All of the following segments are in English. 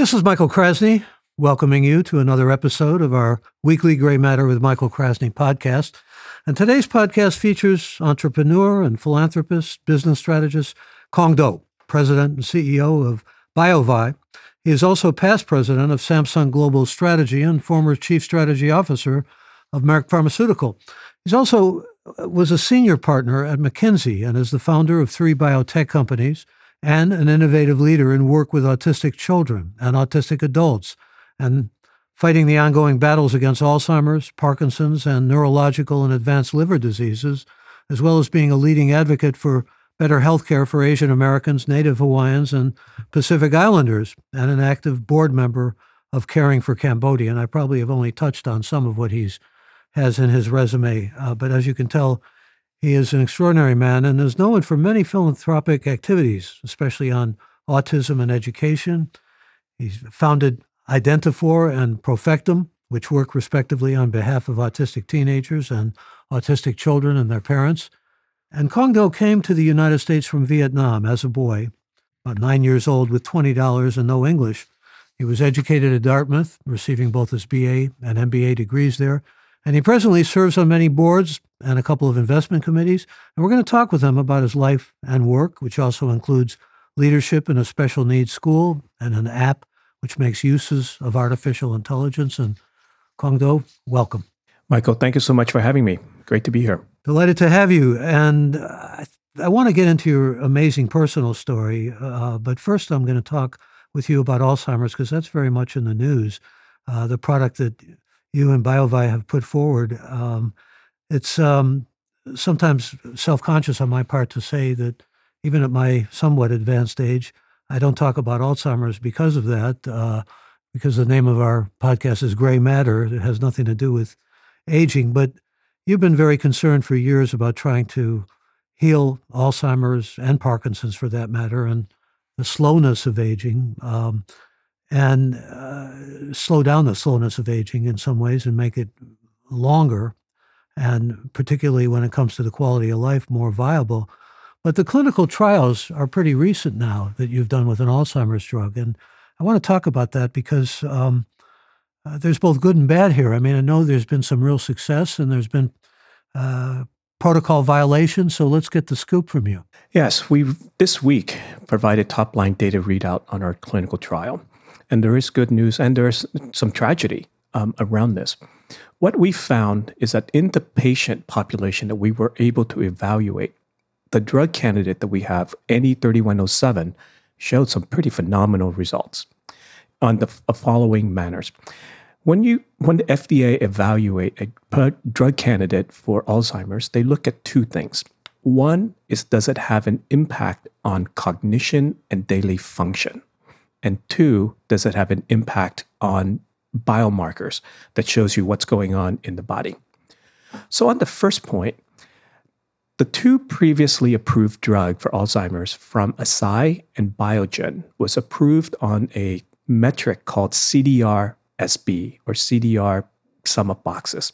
This is Michael Krasny, welcoming you to another episode of our weekly Gray Matter with Michael Krasny podcast. And today's podcast features entrepreneur and philanthropist, business strategist Cuong Do, president and CEO of BioVie. He is also past president of Samsung Global Strategy and former chief strategy officer of Merck Pharmaceutical. He's also uh, was a senior partner at McKinsey and is the founder of three biotech companies and an innovative leader in work with autistic children and autistic adults and fighting the ongoing battles against Alzheimer's, Parkinson's, and neurological and advanced liver diseases, as well as being a leading advocate for better health care for Asian Americans, Native Hawaiians, and Pacific Islanders, and an active board member of Caring for Cambodia. And I probably have only touched on some of what he's has in his resume, uh, but as you can tell, he is an extraordinary man and is known for many philanthropic activities, especially on autism and education. He's founded Identifor and Profectum, which work respectively on behalf of autistic teenagers and autistic children and their parents. And Cuong Do came to the United States from Vietnam as a boy, about nine years old, with $20 and no English. He was educated at Dartmouth, receiving both his BA and MBA degrees there. And he presently serves on many boards and a couple of investment committees. And we're going to talk with him about his life and work, which also includes leadership in a special needs school and an app which makes uses of artificial intelligence. And Cuong Do, welcome. Michael, thank you so much for having me. Great to be here. Delighted to have you. And I, I want to get into your amazing personal story. Uh, but first, I'm going to talk with you about Alzheimer's because that's very much in the news. Uh, the product that you and BioVie have put forward. Um, it's um, sometimes self-conscious on my part to say that even at my somewhat advanced age, I don't talk about Alzheimer's because of that. Uh, because the name of our podcast is Gray Matter. It has nothing to do with aging, but you've been very concerned for years about trying to heal Alzheimer's and Parkinson's, for that matter, and the slowness of aging. Um, and uh, slow down the slowness of aging in some ways and make it longer, and particularly when it comes to the quality of life, more viable. But the clinical trials are pretty recent now that you've done with an Alzheimer's drug. And I want to talk about that because um, uh, there's both good and bad here. I mean, I know there's been some real success and there's been uh, protocol violations. So let's get the scoop from you. Yes, we've this week provided top line data readout on our clinical trial. And there is good news and there's some tragedy um, around this. What we found is that in the patient population that we were able to evaluate, the drug candidate that we have, NE3107, showed some pretty phenomenal results on the following manners. When you when the FDA evaluate a drug candidate for Alzheimer's, they look at two things. One is does it have an impact on cognition and daily function? And two, does it have an impact on biomarkers that shows you what's going on in the body? So, on the first point, the two previously approved drug for Alzheimer's from Eisai and Biogen was approved on a metric called CDR-SB or CDR sum of boxes.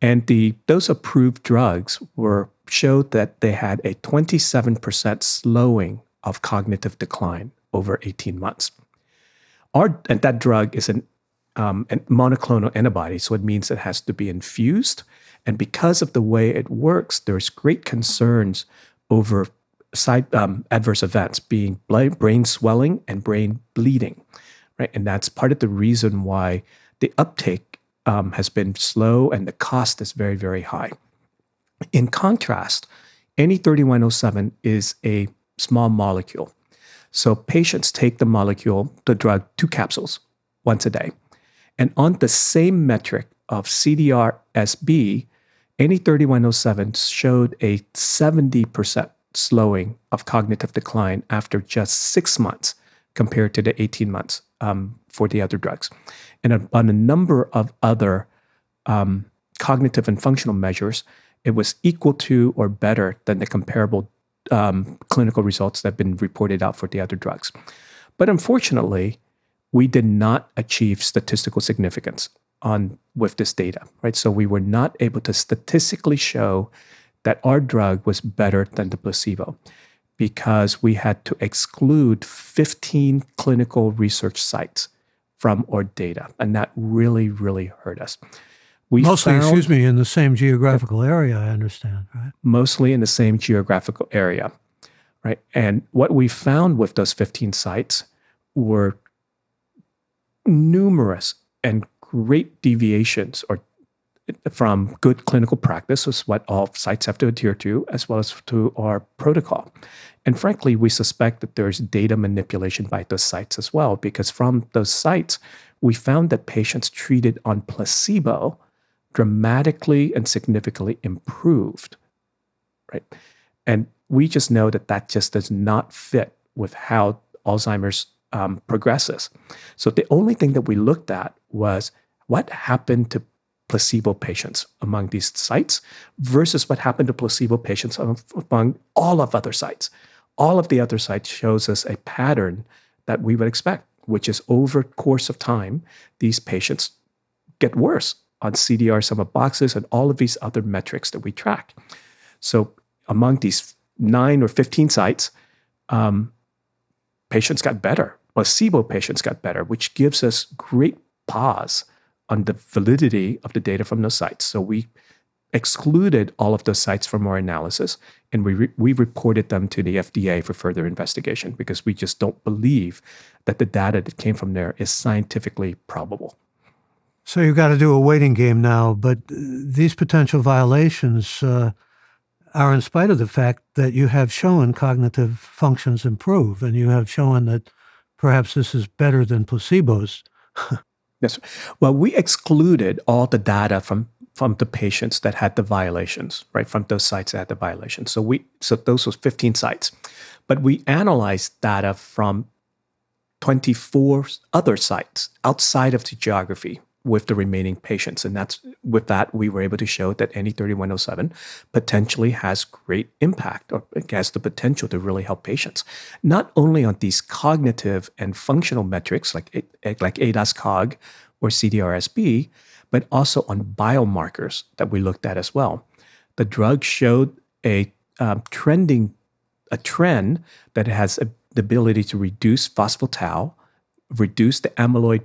And the those approved drugs were showed that they had a 27% slowing of cognitive decline over 18 months. Our, and that drug is an, um, monoclonal antibody, so it means it has to be infused. And because of the way it works, there's great concerns over side um, adverse events being brain swelling and brain bleeding, right? And that's part of the reason why the uptake um, has been slow and the cost is very, very high. In contrast, NE3107 is a small molecule. So patients take the molecule, the drug, two capsules once a day. And on the same metric of CDR-SB, NE3107 showed a 70% slowing of cognitive decline after just six months compared to the 18 months um, for the other drugs. And on a number of other um, cognitive and functional measures, it was equal to or better than the comparable um, clinical results that have been reported out for the other drugs. But unfortunately, we did not achieve statistical significance on with this data, right? So we were not able to statistically show that our drug was better than the placebo. because we had to exclude 15 clinical research sites from our data. And that really, really hurt us. We mostly, found, excuse me, in the same geographical area, I understand, right? Mostly in the same geographical area, right? And what we found with those 15 sites were numerous and great deviations or from good clinical practice is what all sites have to adhere to, as well as to our protocol. And frankly, we suspect that there's data manipulation by those sites as well, because from those sites, we found that patients treated on placebo dramatically and significantly improved, right? And we just know that that just does not fit with how Alzheimer's um, progresses. So the only thing that we looked at was what happened to placebo patients among these sites versus what happened to placebo patients among all of other sites. All of the other sites shows us a pattern that we would expect, which is over course of time, these patients get worse on CDR sum of boxes and all of these other metrics that we track. So among these nine or 15 sites, um, patients got better. Placebo patients got better, which gives us great pause on the validity of the data from those sites. So we excluded all of those sites from our analysis and we, re- we reported them to the FDA for further investigation because we just don't believe that the data that came from there is scientifically probable. So you've got to do a waiting game now, but these potential violations uh, are in spite of the fact that you have shown cognitive functions improve and you have shown that perhaps this is better than placebos. Yes. Well, we excluded all the data from from the patients that had the violations, right? From those sites that had the violations. So we so those was 15 sites. But we analyzed data from 24 other sites outside of the geography with the remaining patients. And that's with that, we were able to show that NE 3107 potentially has great impact or has the potential to really help patients, not only on these cognitive and functional metrics like, like ADAS-Cog or CDRSB, but also on biomarkers that we looked at as well. The drug showed a um, trending, a trend that has a, the ability to reduce phospho-tau, reduce the amyloid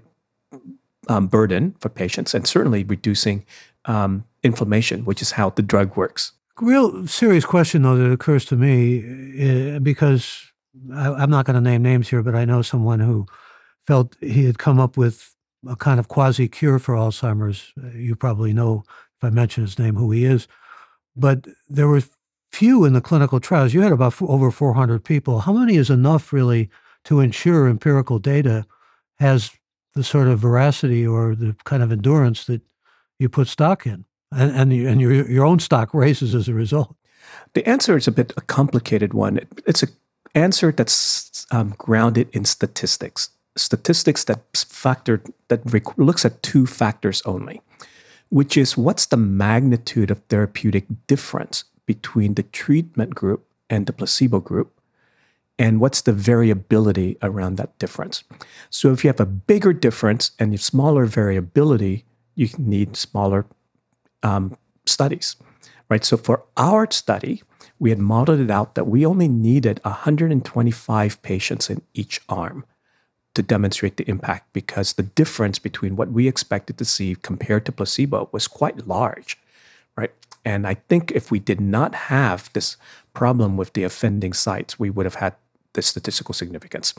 um, burden for patients and certainly reducing um, inflammation, which is how the drug works. Real serious question, though, that occurs to me uh, because I, am not going to name names here, but I know someone who felt he had come up with a kind of quasi cure for Alzheimer's. You probably know, if I mention his name, who he is. But there were few in the clinical trials. You had about f- over 400 people. How many is enough, really, to ensure empirical data has the sort of veracity or the kind of endurance that you put stock in, and and, you, and your your own stock raises as a result. The answer is a bit a complicated one. It's an answer that's um, grounded in statistics. Statistics that factor that rec- looks at two factors only, which is what's the magnitude of therapeutic difference between the treatment group and the placebo group, and what's the variability around that difference. So if you have a bigger difference and a smaller variability, you need smaller um, studies, right? So for our study, we had modeled it out that we only needed 125 patients in each arm to demonstrate the impact because the difference between what we expected to see compared to placebo was quite large, right? And I think if we did not have this problem with the offending sites, we would have had the statistical significance.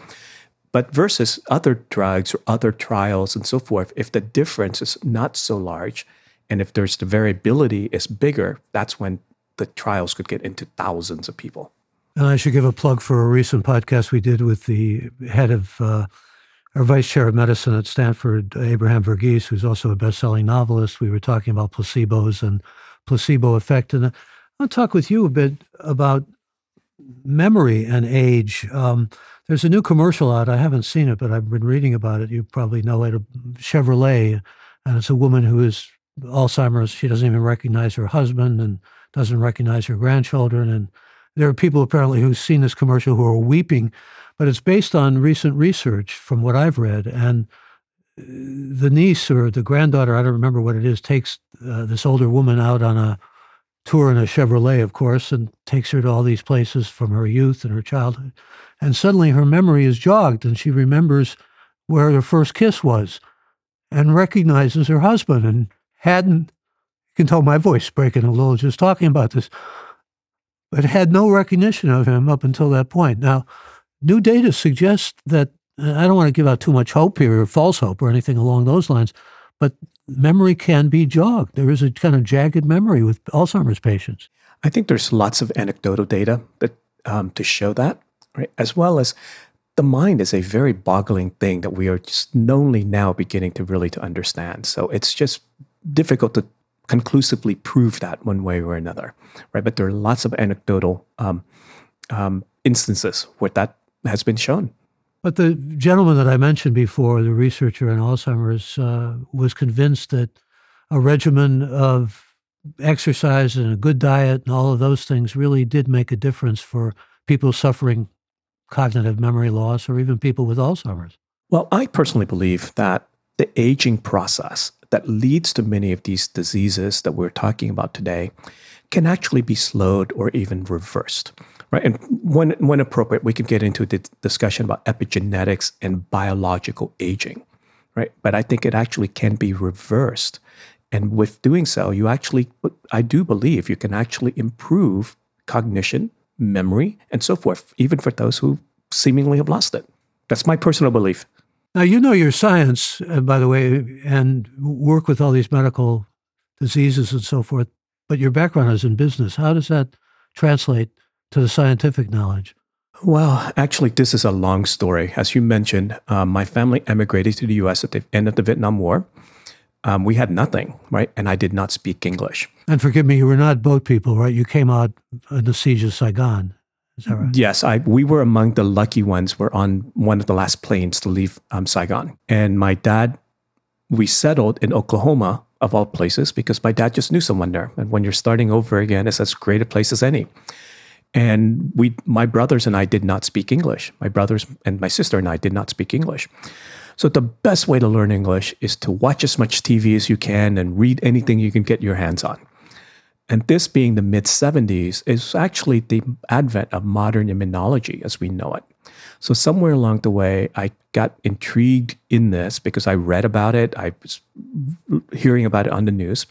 But versus other drugs or other trials and so forth, if the difference is not so large and if there's the variability is bigger, that's when the trials could get into thousands of people. And I should give a plug for a recent podcast we did with the head of uh, our vice chair of medicine at Stanford, Abraham Verghese, who's also a best-selling novelist. We were talking about placebos and placebo effect, and I'll talk with you a bit about memory and age. Um, there's a new commercial out. I haven't seen it, but I've been reading about it. You probably know it. Chevrolet, and it's a woman who is Alzheimer's. She doesn't even recognize her husband and doesn't recognize her grandchildren. And there are people apparently who've seen this commercial who are weeping, but it's based on recent research from what I've read. And uh, the niece or the granddaughter, I don't remember what it is, takes uh, this older woman out on a tour in a Chevrolet, of course, and takes her to all these places from her youth and her childhood. And suddenly her memory is jogged and she remembers where her first kiss was and recognizes her husband and hadn't, you can tell my voice breaking a little just talking about this, but had no recognition of him up until that point. Now, new data suggests that, uh, I don't want to give out too much hope here or false hope or anything along those lines, but memory can be jogged. There is a kind of jagged memory with Alzheimer's patients. I think there's lots of anecdotal data that um, to show that, right? As well as the mind is a very boggling thing that we are just only now beginning to really to understand. So it's just difficult to conclusively prove that one way or another, right? But there are lots of anecdotal um, um, instances where that has been shown. But the gentleman that I mentioned before, the researcher in Alzheimer's, uh, was convinced that a regimen of exercise and a good diet and all of those things really did make a difference for people suffering cognitive memory loss or even people with Alzheimer's. Well, I personally believe that the aging process that leads to many of these diseases that we're talking about today can actually be slowed or even reversed. Right. And when, when appropriate, we can get into the discussion about epigenetics and biological aging. Right. But I think it actually can be reversed. And with doing so, you actually, I do believe you can actually improve cognition, memory, and so forth, even for those who seemingly have lost it. That's my personal belief. Now, you know your science, uh, by the way, and work with all these medical diseases and so forth, but your background is in business. How does that translate to the scientific knowledge? Well, actually, this is a long story. As you mentioned, um, my family emigrated to the US at the end of the Vietnam War. Um, we had nothing, right? And I did not speak English. And forgive me, you were not boat people, right? You came out in the siege of Saigon. Is that right? Yes, I, we were among the lucky ones. We're on one of the last planes to leave um, Saigon. And my dad, we settled in Oklahoma, of all places, because my dad just knew someone there. And when you're starting over again, it's as great a place as any. And we, my brothers and I did not speak English. My brothers and my sister and I did not speak English. So the best way to learn English is to watch as much TV as you can and read anything you can get your hands on. And this being the mid 70s is actually the advent of modern immunology as we know it. So somewhere along the way, I got intrigued in this because I read about it. I was hearing about it on the news.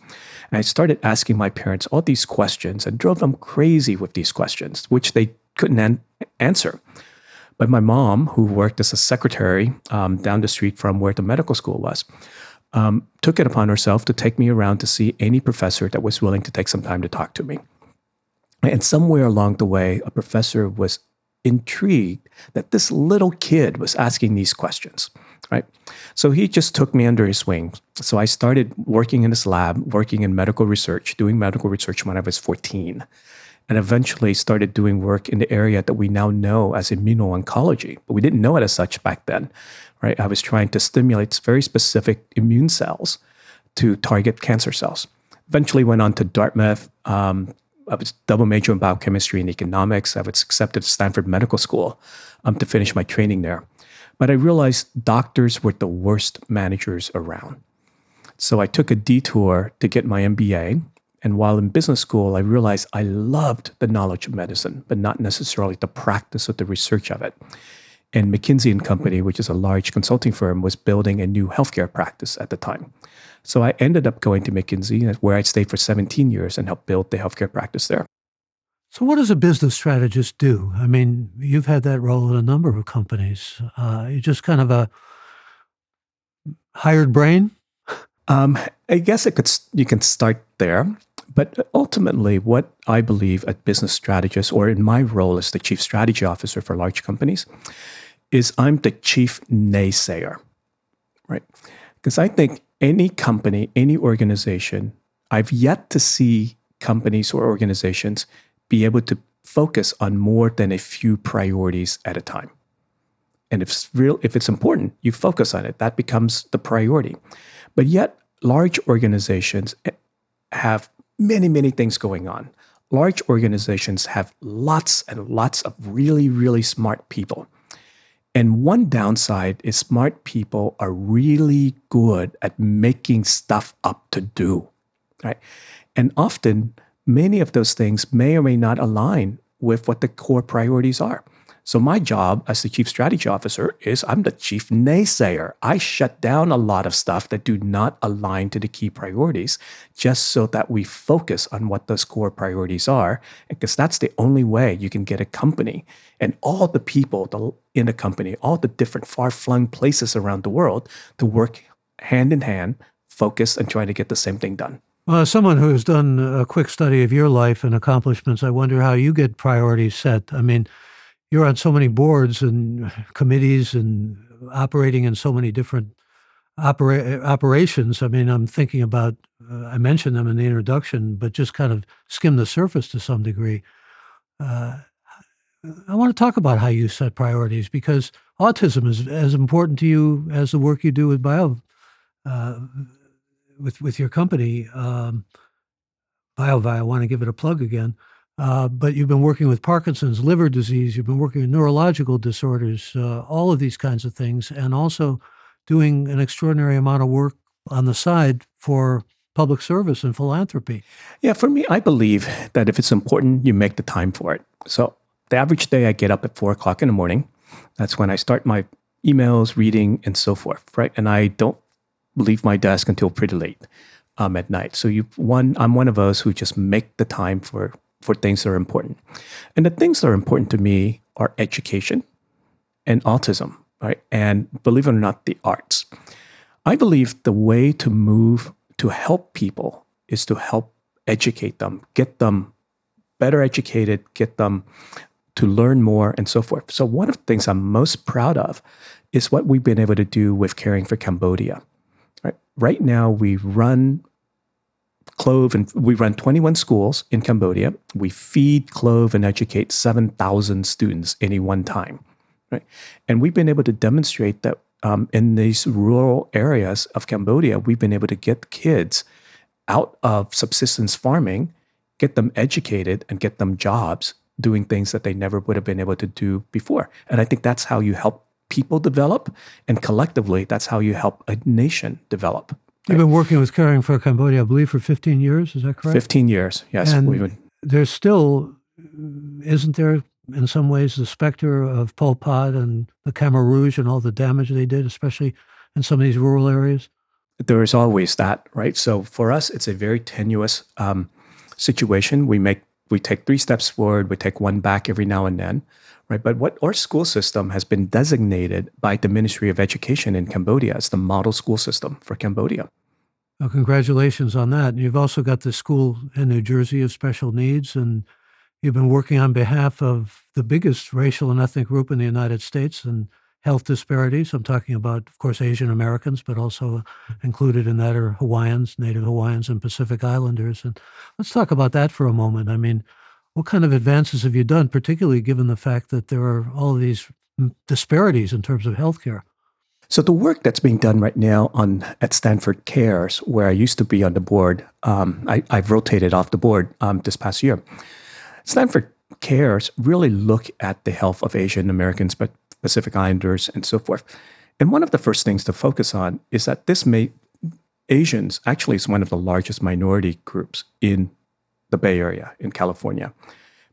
And I started asking my parents all these questions and drove them crazy with these questions, which they couldn't an- answer. But my mom, who worked as a secretary um, down the street from where the medical school was, um, took it upon herself to take me around to see any professor that was willing to take some time to talk to me. And somewhere along the way, a professor was intrigued that this little kid was asking these questions, right? So he just took me under his wing. So I started working in his lab, working in medical research, doing medical research when I was 14, and eventually started doing work in the area that we now know as immuno-oncology, but we didn't know it as such back then, right? I was trying to stimulate very specific immune cells to target cancer cells. Eventually went on to Dartmouth, um, I was double major in biochemistry and economics. I was accepted to Stanford Medical School um, to finish my training there. But I realized doctors were the worst managers around. So I took a detour to get my MBA. And while in business school, I realized I loved the knowledge of medicine, but not necessarily the practice or the research of it. And McKinsey and Company, which is a large consulting firm, was building a new healthcare practice at the time. So I ended up going to McKinsey, where I stayed for 17 years and helped build the healthcare practice there. So, what does a business strategist do? I mean, you've had that role in a number of companies. Uh, you just kind of a hired brain. Um, I guess it could. You can start there, but ultimately, what I believe a business strategist, or in my role as the chief strategy officer for large companies, is I'm the chief naysayer, right? Because I think any company, any organization, I've yet to see companies or organizations be able to focus on more than a few priorities at a time. And if it's real, if it's important, you focus on it. That becomes the priority. But yet, large organizations eh, have many, many things going on. Large organizations have lots and lots of really, really smart people. And one downside is smart people are really good at making stuff up to do, right? And often many of those things may or may not align with what the core priorities are. So my job as the chief strategy officer is I'm the chief naysayer. I shut down a lot of stuff that do not align to the key priorities just so that we focus on what those core priorities are because that's the only way you can get a company and all the people in a company, all the different far-flung places around the world to work hand in hand, focused and trying to get the same thing done. Well, as someone who has done a quick study of your life and accomplishments, I wonder how you get priorities set. I mean, you're on so many boards and committees and operating in so many different opera- operations. I mean, I'm thinking about, uh, I mentioned them in the introduction, but just kind of skim the surface to some degree. Uh, I want to talk about how you set priorities because autism is as important to you as the work you do with bio, uh, with with your company, um, BioVie. I want to give it a plug again. Uh, but you've been working with Parkinson's, liver disease, you've been working with neurological disorders, uh, all of these kinds of things, and also doing an extraordinary amount of work on the side for public service and philanthropy. Yeah, for me, I believe that if it's important, you make the time for it. So the average day, I get up at four o'clock in the morning. That's when I start my emails, reading, and so forth, right? And I don't leave my desk until pretty late um, at night. So you one, I'm one of those who just make the time for for things that are important. And the things that are important to me are education and autism, right? And believe it or not, the arts. I believe the way to move to help people is to help educate them, get them better educated, get them to learn more, and so forth. So, one of the things I'm most proud of is what we've been able to do with Caring for Cambodia. Right, right now, we run clove and we run 21 schools in Cambodia. We feed, clove, and educate 7,000 students any one time. Right? And we've been able to demonstrate that um, in these rural areas of Cambodia, we've been able to get kids out of subsistence farming, get them educated, and get them jobs doing things that they never would have been able to do before. And I think that's how you help people develop. And collectively, that's how you help a nation develop. You've been working with Caring for Cambodia, I believe, for 15 years. Is that correct? 15 years, yes. And been... there's still, isn't there, in some ways, the specter of Pol Pot and the Khmer Rouge and all the damage they did, especially in some of these rural areas? There is always that, right? So for us, it's a very tenuous um, situation. We make we take three steps forward, we take one back every now and then, right? But what our school system has been designated by the Ministry of Education in Cambodia as the model school system for Cambodia. Well, congratulations on that. You've also got the school in New Jersey of special needs, and you've been working on behalf of the biggest racial and ethnic group in the United States and health disparities. I'm talking about, of course, Asian Americans, but also included in that are Hawaiians, Native Hawaiians, and Pacific Islanders. And let's talk about that for a moment. I mean, what kind of advances have you done, particularly given the fact that there are all these disparities in terms of healthcare? So the work that's being done right now on at Stanford Cares, where I used to be on the board, um, I, have rotated off the board um, this past year. Stanford Cares really look at the health of Asian Americans, but Pacific Islanders, and so forth. And one of the first things to focus on is that this may Asians actually is one of the largest minority groups in the Bay Area in California.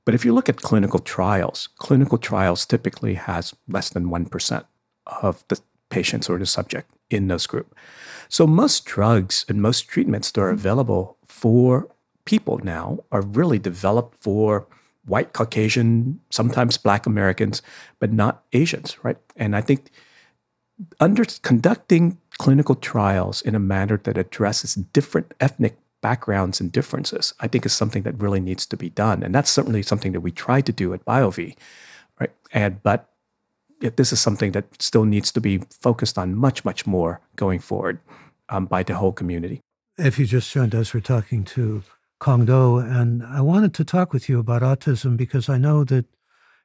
But if you look at clinical trials, clinical trials typically has less than 1% of the patients or the subject in those group. So most drugs and most treatments that are available for people now are really developed for white Caucasian, sometimes black Americans, but not Asians, right? And I think under conducting clinical trials in a manner that addresses different ethnic backgrounds and differences, I think is something that really needs to be done. And that's certainly something that we try to do at BioVie, right? And but this is something that still needs to be focused on much, much more going forward um, by the whole community. If you just joined us, we're talking to Cuong Do, and I wanted to talk with you about autism because I know that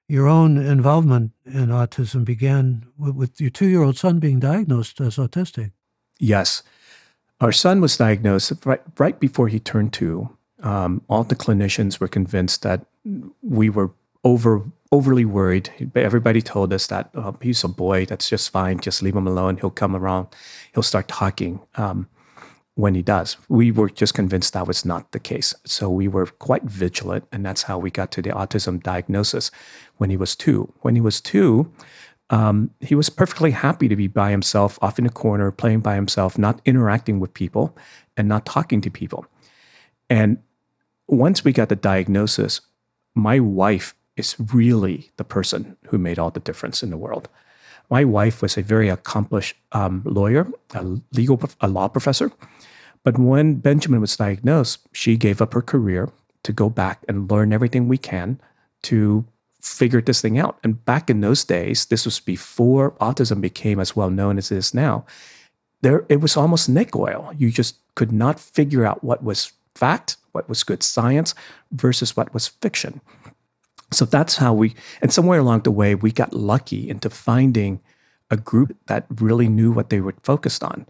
your own involvement in autism began with, with your two-year-old son being diagnosed as autistic. Yes, our son was diagnosed right, right before he turned two. Um, all the clinicians were convinced that we were over overly worried. Everybody told us that oh, he's a boy, that's just fine. Just leave him alone. He'll come around. He'll start talking. Um, when he does. We were just convinced that was not the case. So we were quite vigilant, and that's how we got to the autism diagnosis when he was two. When he was two, um, he was perfectly happy to be by himself, off in a corner, playing by himself, not interacting with people and not talking to people. And once we got the diagnosis, my wife is really the person who made all the difference in the world. My wife was a very accomplished um, lawyer, a legal, a law professor. But when Benjamin was diagnosed, she gave up her career to go back and learn everything we can to figure this thing out. And back in those days, this was before autism became as well known as it is now. There, it was almost snake oil. You just could not figure out what was fact, what was good science, versus what was fiction. So that's how we, and somewhere along the way, we got lucky into finding a group that really knew what they were focused on.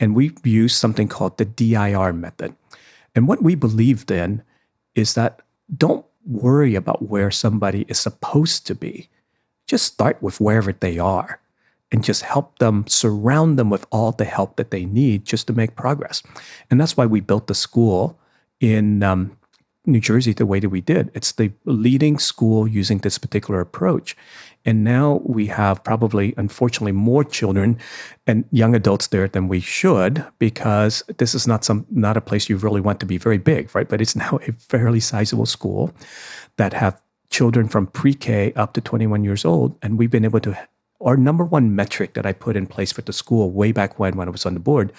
And we used something called the DIR method. And what we believed in is that don't worry about where somebody is supposed to be. Just start with wherever they are and just help them, surround them with all the help that they need just to make progress. And that's why we built the school in um, New Jersey the way that we did. It's the leading school using this particular approach. And now we have probably, unfortunately, more children and young adults there than we should because this is not some not a place you really want to be very big, right? But it's now a fairly sizable school that have children from pre-K up to 21 years old, and we've been able to. Our number one metric that I put in place for the school way back when, when I was on the board,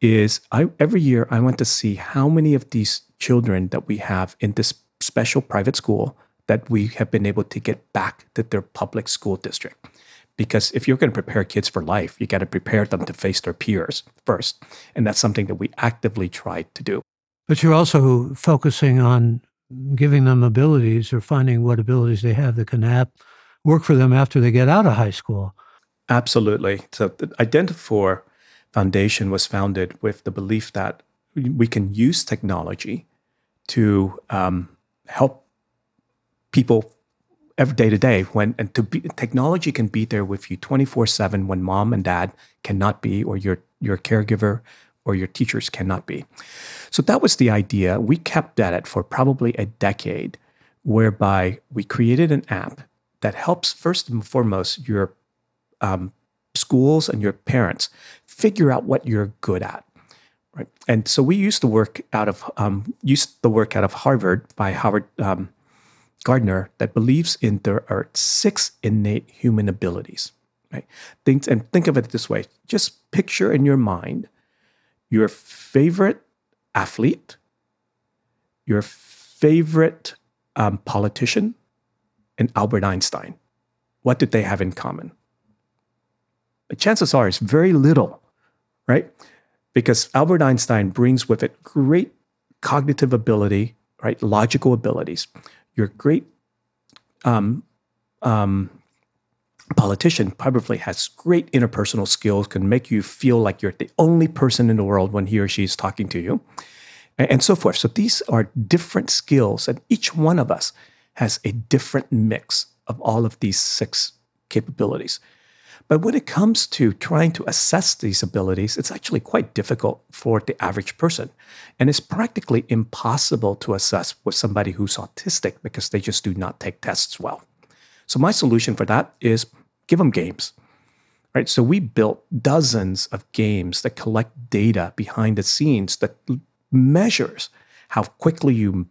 is I every year I want to see how many of these children that we have in this special private school that we have been able to get back to their public school district. Because if you're going to prepare kids for life, you got to prepare them to face their peers first. And that's something that we actively try to do. But you're also focusing on giving them abilities or finding what abilities they have that can ap- work for them after they get out of high school. Absolutely. So the Identifor Foundation was founded with the belief that we can use technology to um, help people every day to day when and to be technology can be there with you 24/7 when mom and dad cannot be or your your caregiver or your teachers cannot be. So that was the idea. We kept at it for probably a decade whereby we created an app that helps first and foremost your um, schools and your parents figure out what you're good at. Right. And so we used to work out of um, used the work out of Harvard by Howard um, Gardner that believes in there are six innate human abilities. Right. Think and think of it this way: just picture in your mind your favorite athlete, your favorite um, politician, and Albert Einstein. What did they have in common? The chances are it's very little, right? because Albert Einstein brings with it great cognitive ability, right? Logical abilities. Your great um, um, politician probably has great interpersonal skills, can make you feel like you're the only person in the world when he or she is talking to you, and, and so forth. So these are different skills, and each one of us has a different mix of all of these six capabilities. But when it comes to trying to assess these abilities, it's actually quite difficult for the average person. And it's practically impossible to assess with somebody who's autistic because they just do not take tests well. So my solution for that is give them games. Right? So we built dozens of games that collect data behind the scenes that measures how quickly you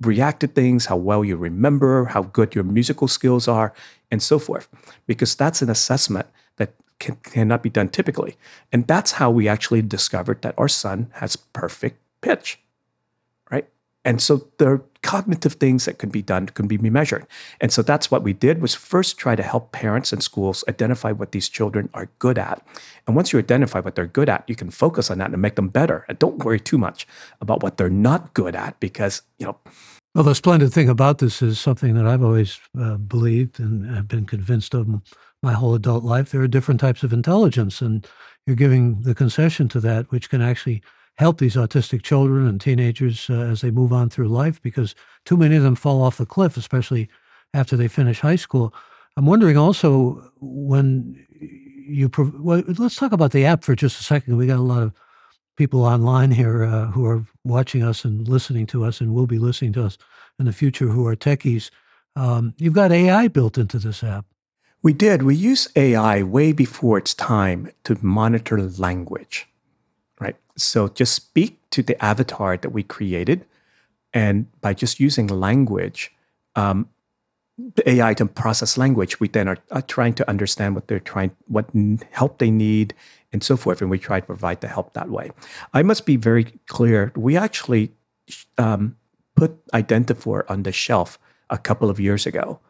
react to things, how well you remember, how good your musical skills are, and so forth, because that's an assessment that can, cannot be done typically. And that's how we actually discovered that our son has perfect pitch, right? And so there are cognitive things that can be done, can be measured. And so that's what we did was first try to help parents and schools identify what these children are good at. And once you identify what they're good at, you can focus on that and make them better. And don't worry too much about what they're not good at because, you know, well, the splendid thing about this is something that I've always uh, believed and have been convinced of my whole adult life. There are different types of intelligence, and you're giving the concession to that, which can actually help these autistic children and teenagers uh, as they move on through life because too many of them fall off the cliff, especially after they finish high school. I'm wondering also when you, well, let's talk about the app for just a second. We got a lot of people online here uh, who are watching us and listening to us and will be listening to us in the future who are techies, um, you've got AI built into this app. We did. We use AI way before its time to monitor language, right? So just speak to the avatar that we created, and by just using language, um, AI to process language, we then are, are, trying to understand what they're trying, what help they need, and so forth, and we try to provide the help that way. I must be very clear. We actually um, put Identifor on the shelf a couple of years ago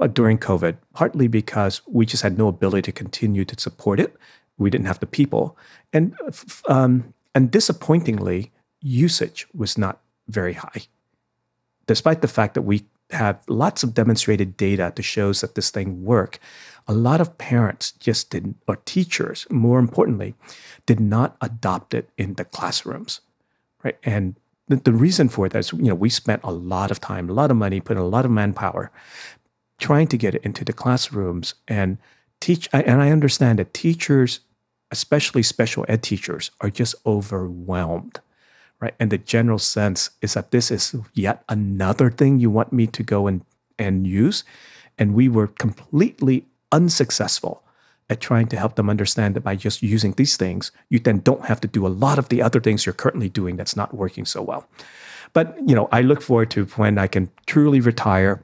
uh, during COVID, partly because we just had no ability to continue to support it. We didn't have the people, and um, and disappointingly, usage was not very high, despite the fact that we have lots of demonstrated data to shows that this thing work. A lot of parents just didn't, or teachers, more importantly, did not adopt it in the classrooms, right? And the, the reason for that is, you know, we spent a lot of time, a lot of money, put a lot of manpower trying to get it into the classrooms and teach. And I understand that teachers, especially special ed teachers, are just overwhelmed right? And the general sense is that this is yet another thing you want me to go and, and use. And we were completely unsuccessful at trying to help them understand that by just using these things, you then don't have to do a lot of the other things you're currently doing that's not working so well. But you know, I look forward to when I can truly retire,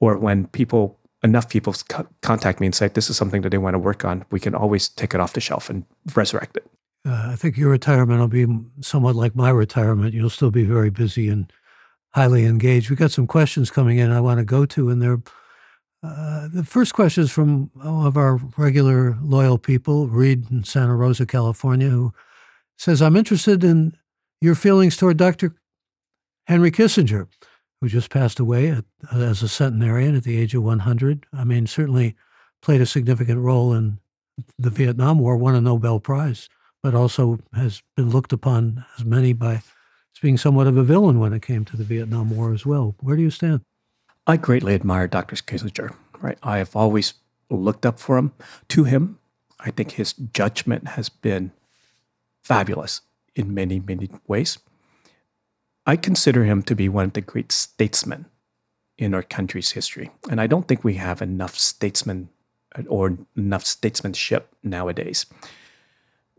or when people enough people contact me and say this is something that they want to work on. We can always take it off the shelf and resurrect it. Uh, I think your retirement will be somewhat like my retirement. You'll still be very busy and highly engaged. We've got some questions coming in I want to go to, and they're uh, the first question is from one of our regular loyal people, Reed in Santa Rosa, California, who says, I'm interested in your feelings toward Dr. Henry Kissinger, who just passed away at, as a centenarian at the age of 100. I mean, certainly played a significant role in the Vietnam War, won a Nobel Prize but also has been looked upon as many by as being somewhat of a villain when it came to the Vietnam War as well. Where do you stand? I greatly admire Dr. Kissinger. Right, I have always looked up for him to him. I think his judgment has been fabulous in many many ways. I consider him to be one of the great statesmen in our country's history, and I don't think we have enough statesmen or enough statesmanship nowadays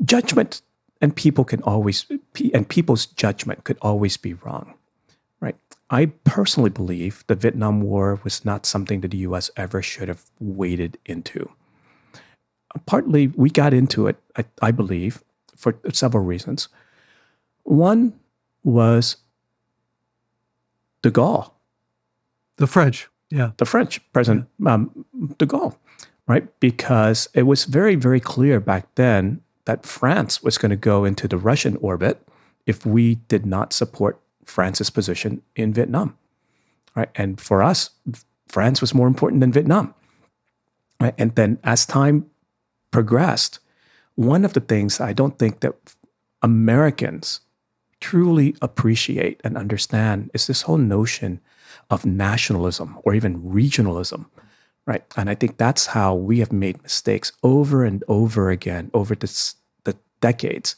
judgment and people can always and people's judgment could always be wrong right? I personally believe the vietnam war was not something that the us ever should have waded into. Partly we got into it i, I believe for several reasons. One was de gaulle. The french yeah. The french president yeah. um, de gaulle right? Because it was very very clear back then that France was going to go into the Russian orbit if we did not support France's position in Vietnam. Right? And for us, France was more important than Vietnam. Right? And then as time progressed, one of the things I don't think that Americans truly appreciate and understand is this whole notion of nationalism or even regionalism Right. And I think that's how we have made mistakes over and over again over this, the decades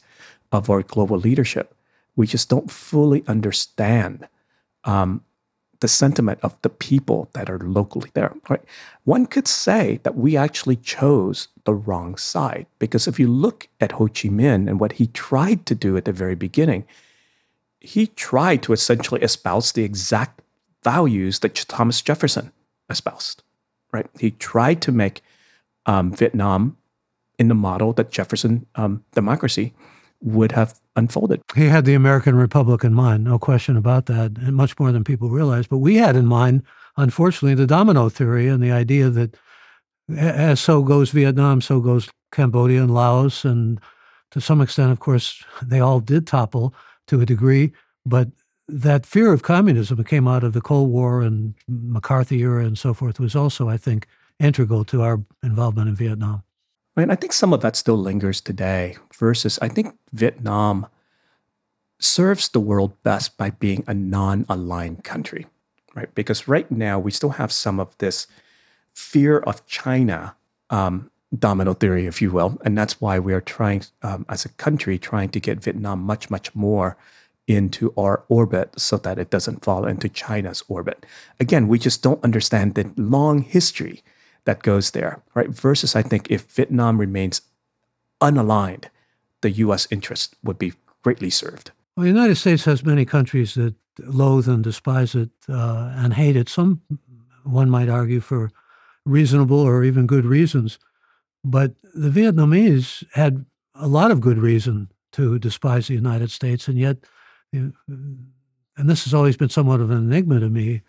of our global leadership. We just don't fully understand um, the sentiment of the people that are locally there. Right? One could say that we actually chose the wrong side because if you look at Ho Chi Minh and what he tried to do at the very beginning, he tried to essentially espouse the exact values that Thomas Jefferson espoused right? He tried to make um, Vietnam in the model that Jefferson um, democracy would have unfolded. He had the American Republic in mind, no question about that, and much more than people realize. But we had in mind, unfortunately, the domino theory and the idea that as so goes Vietnam, so goes Cambodia and Laos. And to some extent, of course, they all did topple to a degree. But that fear of communism that came out of the Cold War and McCarthy era and so forth was also, I think, integral to our involvement in Vietnam. And I think some of that still lingers today, versus I think Vietnam serves the world best by being a non aligned country, right? Because right now we still have some of this fear of China um, domino theory, if you will, and that's why we are trying, um, as a country, trying to get Vietnam much, much more into our orbit so that it doesn't fall into China's orbit. Again, we just don't understand the long history that goes there, right? Versus, I think, if Vietnam remains unaligned, the U.S. interest would be greatly served. Well, the United States has many countries that loathe and despise it uh, and hate it. Some, one might argue, for reasonable or even good reasons. But the Vietnamese had a lot of good reason to despise the United States, and yet, and this has always been somewhat of an enigma to me.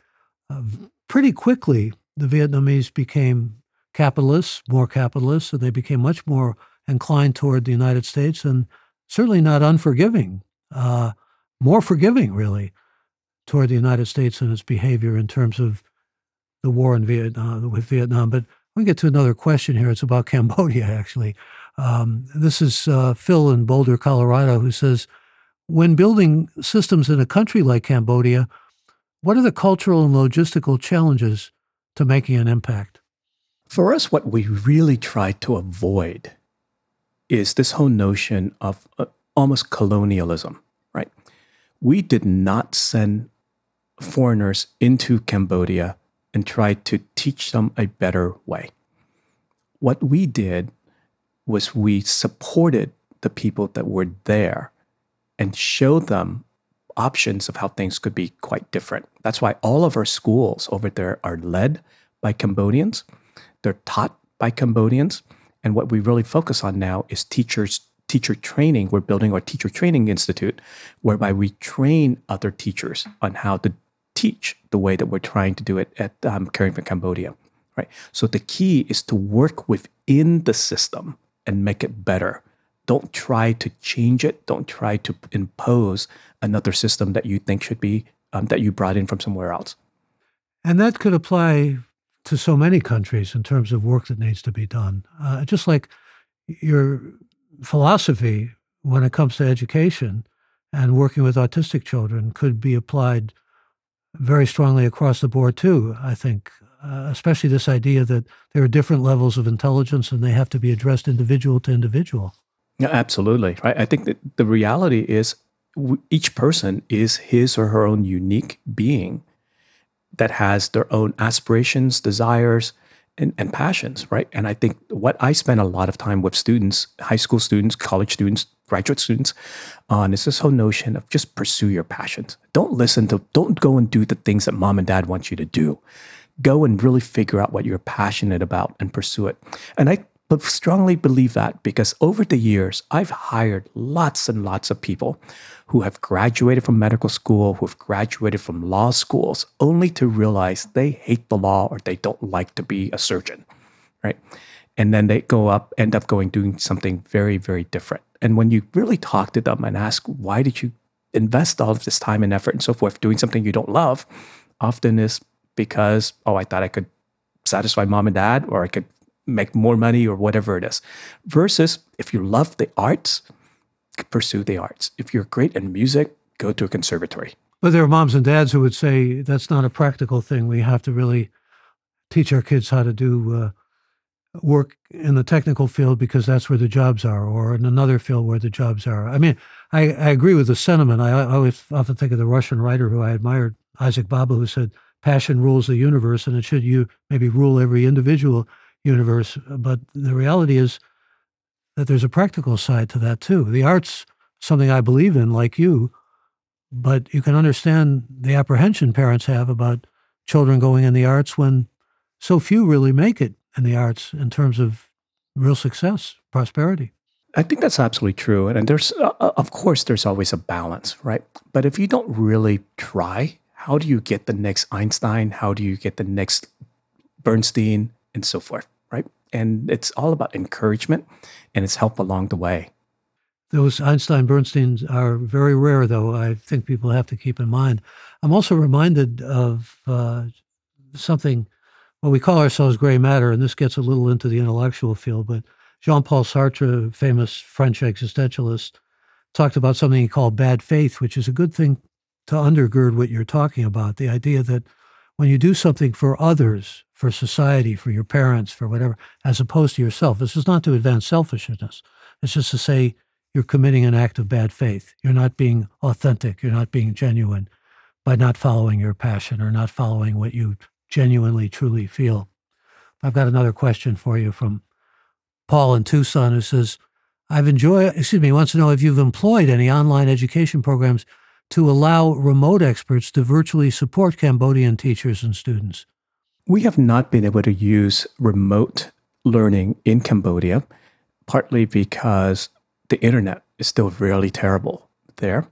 Uh, pretty quickly, the Vietnamese became capitalists, more capitalists, and they became much more inclined toward the United States, and certainly not unforgiving, uh, more forgiving, really, toward the United States and its behavior in terms of the war in Vietnam with Vietnam. But we get to another question here. It's about Cambodia, actually. Um, this is uh, Phil in Boulder, Colorado, who says, when building systems in a country like Cambodia, what are the cultural and logistical challenges to making an impact? For us, what we really try to avoid is this whole notion of uh, almost colonialism, right? We did not send foreigners into Cambodia and try to teach them a better way. What we did was we supported the people that were there and show them options of how things could be quite different. That's why all of our schools over there are led by Cambodians. They're taught by Cambodians. And what we really focus on now is teachers teacher training. We're building our teacher training institute whereby we train other teachers on how to teach the way that we're trying to do it at um, Caring for Cambodia, right? So the key is to work within the system and make it better. Don't try to change it. Don't try to impose another system that you think should be um, that you brought in from somewhere else. And that could apply to so many countries in terms of work that needs to be done. Uh, just like your philosophy when it comes to education and working with autistic children could be applied very strongly across the board too. I think, uh, especially this idea that there are different levels of intelligence and they have to be addressed individual to individual. Yeah, absolutely. Right. I think that the reality is each person is his or her own unique being that has their own aspirations, desires, and, and passions, right? And I think what I spend a lot of time with students, high school students, college students, graduate students, on is this whole notion of just pursue your passions. Don't listen to, don't go and do the things that mom and dad want you to do. Go and really figure out what you're passionate about and pursue it. And I but strongly believe that because over the years, I've hired lots and lots of people who have graduated from medical school, who have graduated from law schools, only to realize they hate the law or they don't like to be a surgeon, right? And then they go up, end up going doing something very, very different. And when you really talk to them and ask, why did you invest all of this time and effort and so forth doing something you don't love, often is because, oh, I thought I could satisfy mom and dad or I could make more money or whatever it is. Versus if you love the arts, pursue the arts. If you're great in music, go to a conservatory. But there are moms and dads who would say that's not a practical thing. We have to really teach our kids how to do uh, work in the technical field because that's where the jobs are, or in another field where the jobs are. I mean, I, I agree with the sentiment. I, I always often think of the Russian writer who I admired, Isaac Babel, who said, "Passion rules the universe, and it should you maybe rule every individual universe. But the reality is that there's a practical side to that too. The arts, something I believe in, like you, but you can understand the apprehension parents have about children going in the arts when so few really make it in the arts in terms of real success, prosperity. I think that's absolutely true. And there's, uh, uh, of course, there's always a balance, right? But if you don't really try, how do you get the next Einstein? How do you get the next Bernstein? and so forth? And it's all about encouragement and it's help along the way. Those Einstein Bernsteins are very rare, though. I think people have to keep in mind. I'm also reminded of uh, something. Well, we call ourselves gray matter, and this gets a little into the intellectual field. But Jean-Paul Sartre, famous French existentialist, talked about something he called bad faith, which is a good thing to undergird what you're talking about. The idea that when you do something for others, for society, for your parents, for whatever, as opposed to yourself, this is not to advance selfishness. It's just to say you're committing an act of bad faith. You're not being authentic. You're not being genuine by not following your passion or not following what you genuinely, truly feel. I've got another question for you from Paul in Tucson who says, I've enjoyed, excuse me, wants to know if you've employed any online education programs to allow remote experts to virtually support Cambodian teachers and students. We have not been able to use remote learning in Cambodia, partly because the internet is still really terrible there.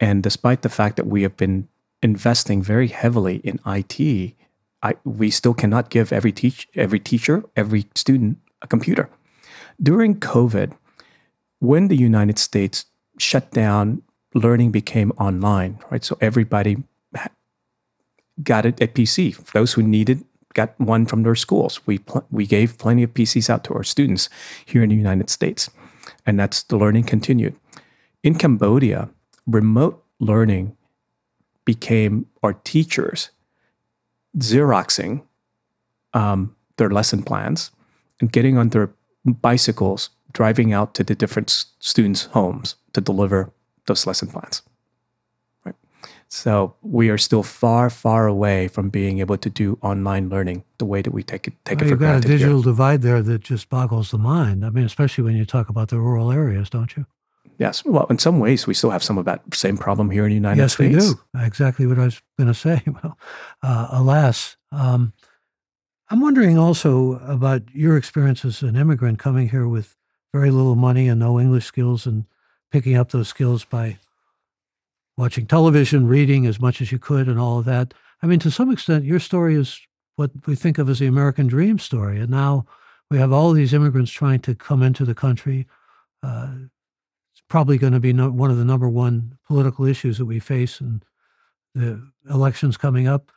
And despite the fact that we have been investing very heavily in IT, I, we still cannot give every teach every teacher, every student a computer. During COVID, when the United States shut down, learning became online, right? So everybody got it at PC. Those who needed got one from their schools. We pl- we gave plenty of PCs out to our students here in the United States, and that's the learning continued. In Cambodia, remote learning became our teachers xeroxing um, their lesson plans and getting on their bicycles, driving out to the different students' homes to deliver those lesson plans. So we are still far, far away from being able to do online learning the way that we take it take well, it for you've got a digital here. divide there that just boggles the mind. I mean, especially when you talk about the rural areas, don't you? Yes. Well, in some ways, we still have some of that same problem here in the United yes, States. we do. Exactly what I was going to say. Well, uh, alas, um, I'm wondering also about your experience as an immigrant coming here with very little money and no English skills and picking up those skills by watching television, reading as much as you could, and all of that. I mean, to some extent, your story is what we think of as the American dream story. And now we have all these immigrants trying to come into the country. Uh, it's probably going to be no, one of the number one political issues that we face in the elections coming up.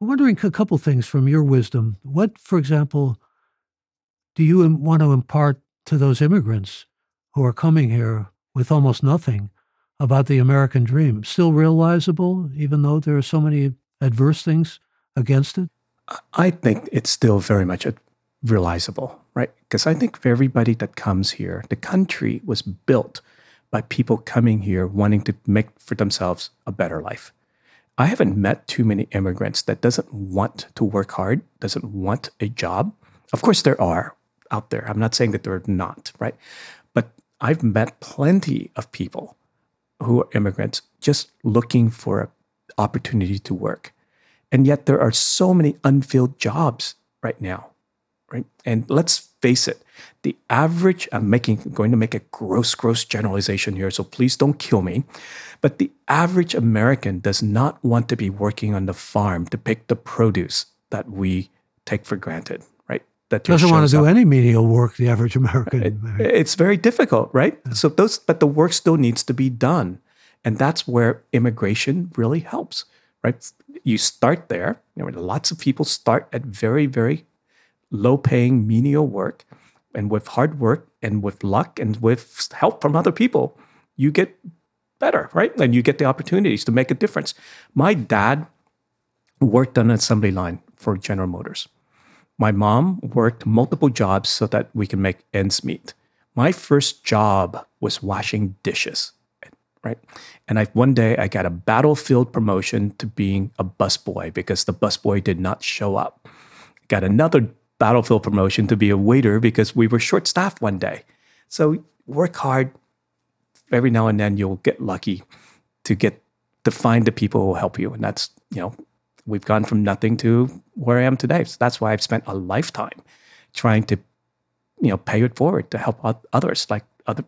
I'm wondering a couple things from your wisdom. What, for example, do you want to impart to those immigrants who are coming here with almost nothing about the American dream? Still realizable, even though there are so many adverse things against it? I think it's still very much realizable, right? Because I think for everybody that comes here, the country was built by people coming here wanting to make for themselves a better life. I haven't met too many immigrants that doesn't want to work hard, doesn't want a job. Of course, there are out there. I'm not saying that there are not, right? But I've met plenty of people who are immigrants just looking for an opportunity to work. And yet there are so many unfilled jobs right now, right? And let's face it, the average, I'm making going to make a gross, gross generalization here, so please don't kill me. But the average American does not want to be working on the farm to pick the produce that we take for granted? That Doesn't want to do up. any menial work, the average American. It's very difficult, right? So those, but the work still needs to be done, and that's where immigration really helps, right? You start there. You know, lots of people start at very, very low-paying menial work, and with hard work and with luck and with help from other people, you get better, right? And you get the opportunities to make a difference. My dad worked on an assembly line for General Motors. My mom worked multiple jobs so that we can make ends meet. My first job was washing dishes, right? And I one day I got a battlefield promotion to being a busboy because the busboy did not show up. Got another battlefield promotion to be a waiter because we were short staffed one day. So work hard. Every now and then you'll get lucky to get to find the people who will help you. And that's, you know, we've gone from nothing to where I am today. So that's why I've spent a lifetime trying to, you know, pay it forward to help others, like other,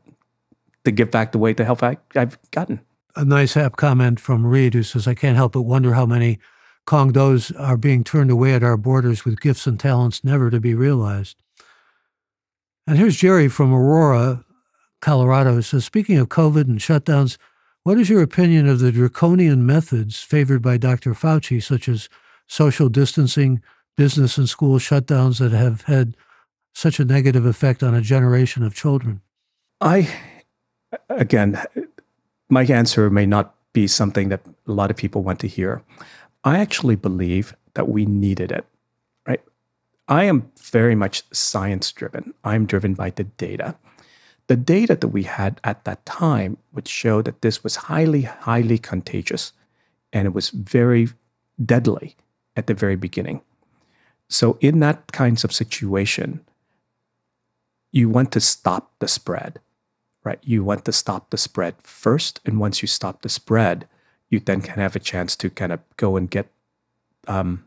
to give back the way to help I, I've gotten. a nice app comment from Reed who says, I can't help but wonder how many Cuong Dos are being turned away at our borders with gifts and talents never to be realized. And here's Jerry from Aurora, Colorado, who says, Speaking of COVID and shutdowns, what is your opinion of the draconian methods favored by Dr. Fauci, such as social distancing, business and school shutdowns that have had such a negative effect on a generation of children? I, again, my answer may not be something that a lot of people want to hear. I actually believe that we needed it, right? I am very much science driven. I'm driven by the data. The data that we had at that time would show that this was highly, highly contagious and it was very deadly at the very beginning. So, in that kinds of situation, you want to stop the spread, right? You want to stop the spread first. And once you stop the spread, you then can have a chance to kind of go and get um,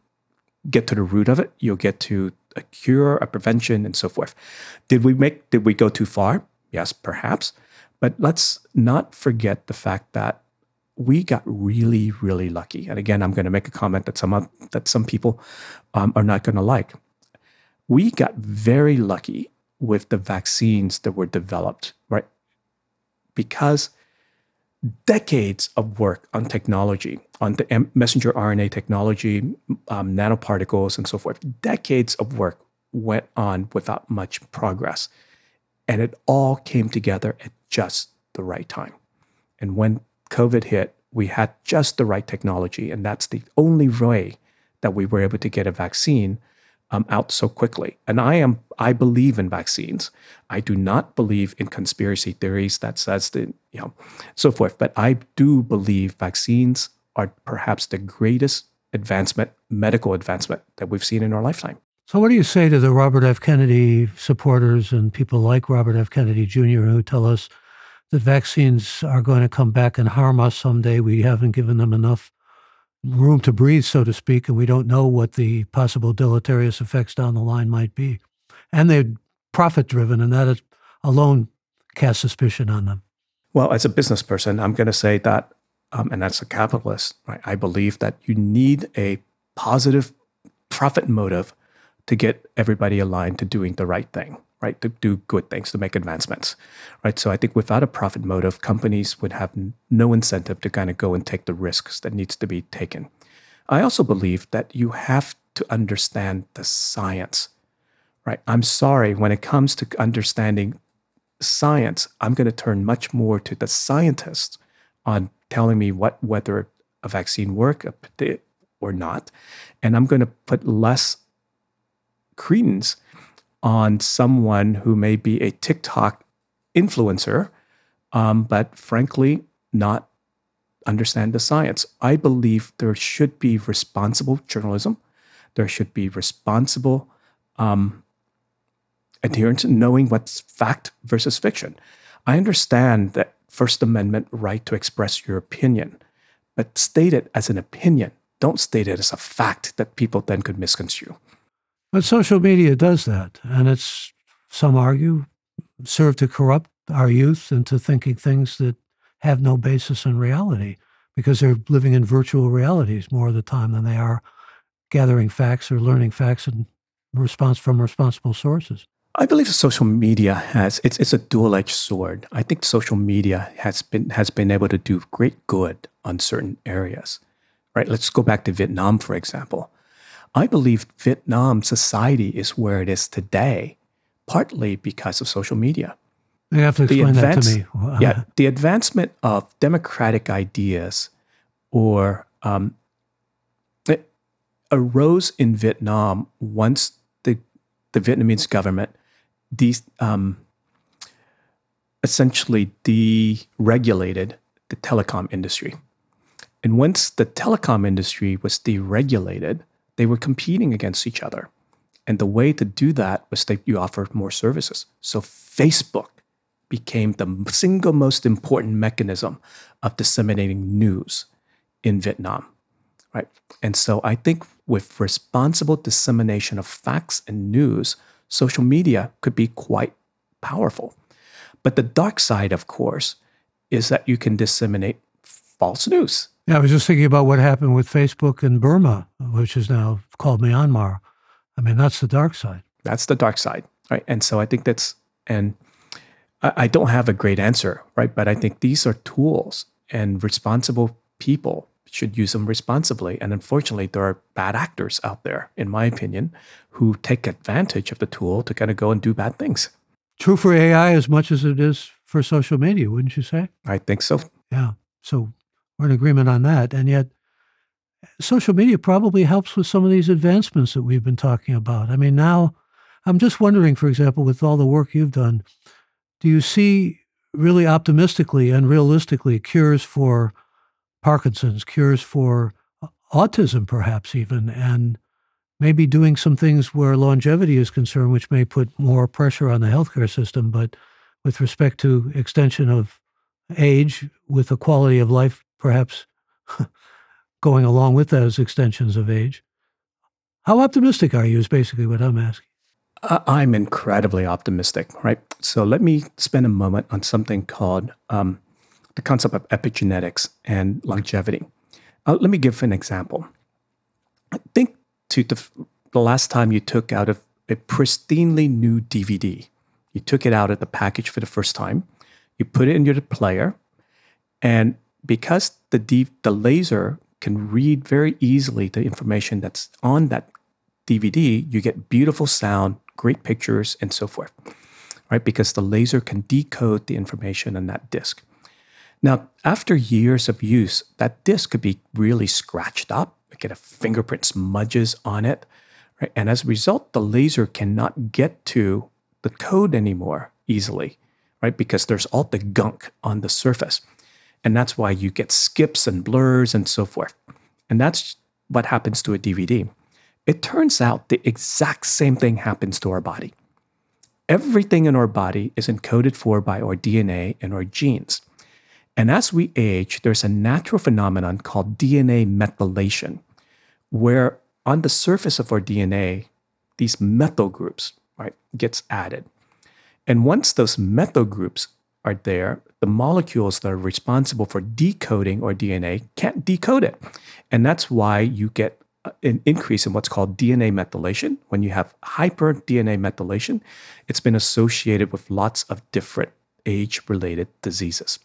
get to the root of it. You'll get to a cure, a prevention, and so forth. Did we make? Did we go too far? Yes, perhaps. But let's not forget the fact that we got really, really lucky. And again, I'm going to make a comment that some that some people um, are not going to like. We got very lucky with the vaccines that were developed, right? Because decades of work on technology, on the messenger RNA technology, um, nanoparticles, and so forth, decades of work went on without much progress. And it all came together at just the right time. And when COVID hit, we had just the right technology. And that's the only way that we were able to get a vaccine um, out so quickly. And I am I believe in vaccines. I do not believe in conspiracy theories that says that you know so forth. But I do believe vaccines are perhaps the greatest advancement, medical advancement that we've seen in our lifetime. So, what do you say to the Robert F. Kennedy supporters and people like Robert F. Kennedy Jr. who tell us that vaccines are going to come back and harm us someday? We haven't given them enough room to breathe, so to speak, and we don't know what the possible deleterious effects down the line might be. And they're profit driven, and that alone casts suspicion on them. Well, as a business person, I'm going to say that, um, and that's a capitalist, right? I believe that you need a positive profit motive to get everybody aligned to doing the right thing right? To do good things, to make advancements, right? So I think without a profit motive, companies would have no incentive to kind of go and take the risks that needs to be taken. I also believe that you have to understand the science, right? I'm sorry, when it comes to understanding science, I'm going to turn much more to the scientists on telling me what whether a vaccine work or not, and I'm going to put less credence on someone who may be a TikTok influencer, um, but frankly, not understand the science. I believe there should be responsible journalism. There should be responsible um, adherence in knowing what's fact versus fiction. I understand that First Amendment right to express your opinion, but state it as an opinion. Don't state it as a fact that people then could misconstrue. But social media does that, and it's some argue serve to corrupt our youth into thinking things that have no basis in reality because they're living in virtual realities more of the time than they are gathering facts or learning facts in response from responsible sources. I believe social media has it's it's a dual-edged sword. I think social media has been has been able to do great good on certain areas. Right? Let's go back to Vietnam for example. I believe Vietnam society is where it is today, partly because of social media. You have to explain advance, that to me. yeah, the advancement of democratic ideas or um, it arose in Vietnam once the, the Vietnamese government de- um, essentially deregulated the telecom industry. And once the telecom industry was deregulated, they were competing against each other. And the way to do that was that you offered more services. So Facebook became the single most important mechanism of disseminating news in Vietnam. Right. And so I think with responsible dissemination of facts and news, social media could be quite powerful. But the dark side, of course, is that you can disseminate false news. Yeah, I was just thinking about what happened with Facebook in Burma, which is now called Myanmar. I mean, that's the dark side. That's the dark side, right? And so I think that's, and I, I don't have a great answer, right? But I think these are tools, and responsible people should use them responsibly. And unfortunately, there are bad actors out there, in my opinion, who take advantage of the tool to kind of go and do bad things. True for AI as much as it is for social media, wouldn't you say? I think so. Yeah. So we're in agreement on that. And yet, social media probably helps with some of these advancements that we've been talking about. I mean, now I'm just wondering, for example, with all the work you've done, do you see really optimistically and realistically cures for Parkinson's, cures for uh, autism, perhaps even, and maybe doing some things where longevity is concerned, which may put more pressure on the healthcare system, but with respect to extension of age with a quality of life, perhaps going along with those extensions of age. How optimistic are you, is basically what I'm asking. I'm incredibly optimistic, right? So let me spend a moment on something called um, the concept of epigenetics and longevity. Uh, let me give an example. Think to the, the last time you took out of a pristinely new DVD. You took it out of the package for the first time. You put it into the player, and because the the laser can read very easily the information that's on that DVD, you get beautiful sound, great pictures, and so forth, right? Because the laser can decode the information on that disk. Now, after years of use, that disk could be really scratched up, get a fingerprint smudges on it, right? And as a result, the laser cannot get to the code anymore easily, right? Because there's all the gunk on the surface. And that's why you get skips and blurs and so forth. And that's what happens to a DVD. It turns out the exact same thing happens to our body. Everything in our body is encoded for by our DNA and our genes. And as we age, there's a natural phenomenon called DNA methylation, where on the surface of our DNA, these methyl groups right, gets added. And once those methyl groups are there, the molecules that are responsible for decoding our DNA can't decode it. And that's why you get an increase in what's called DNA methylation. When you have hyper DNA methylation, it's been associated with lots of different age related diseases.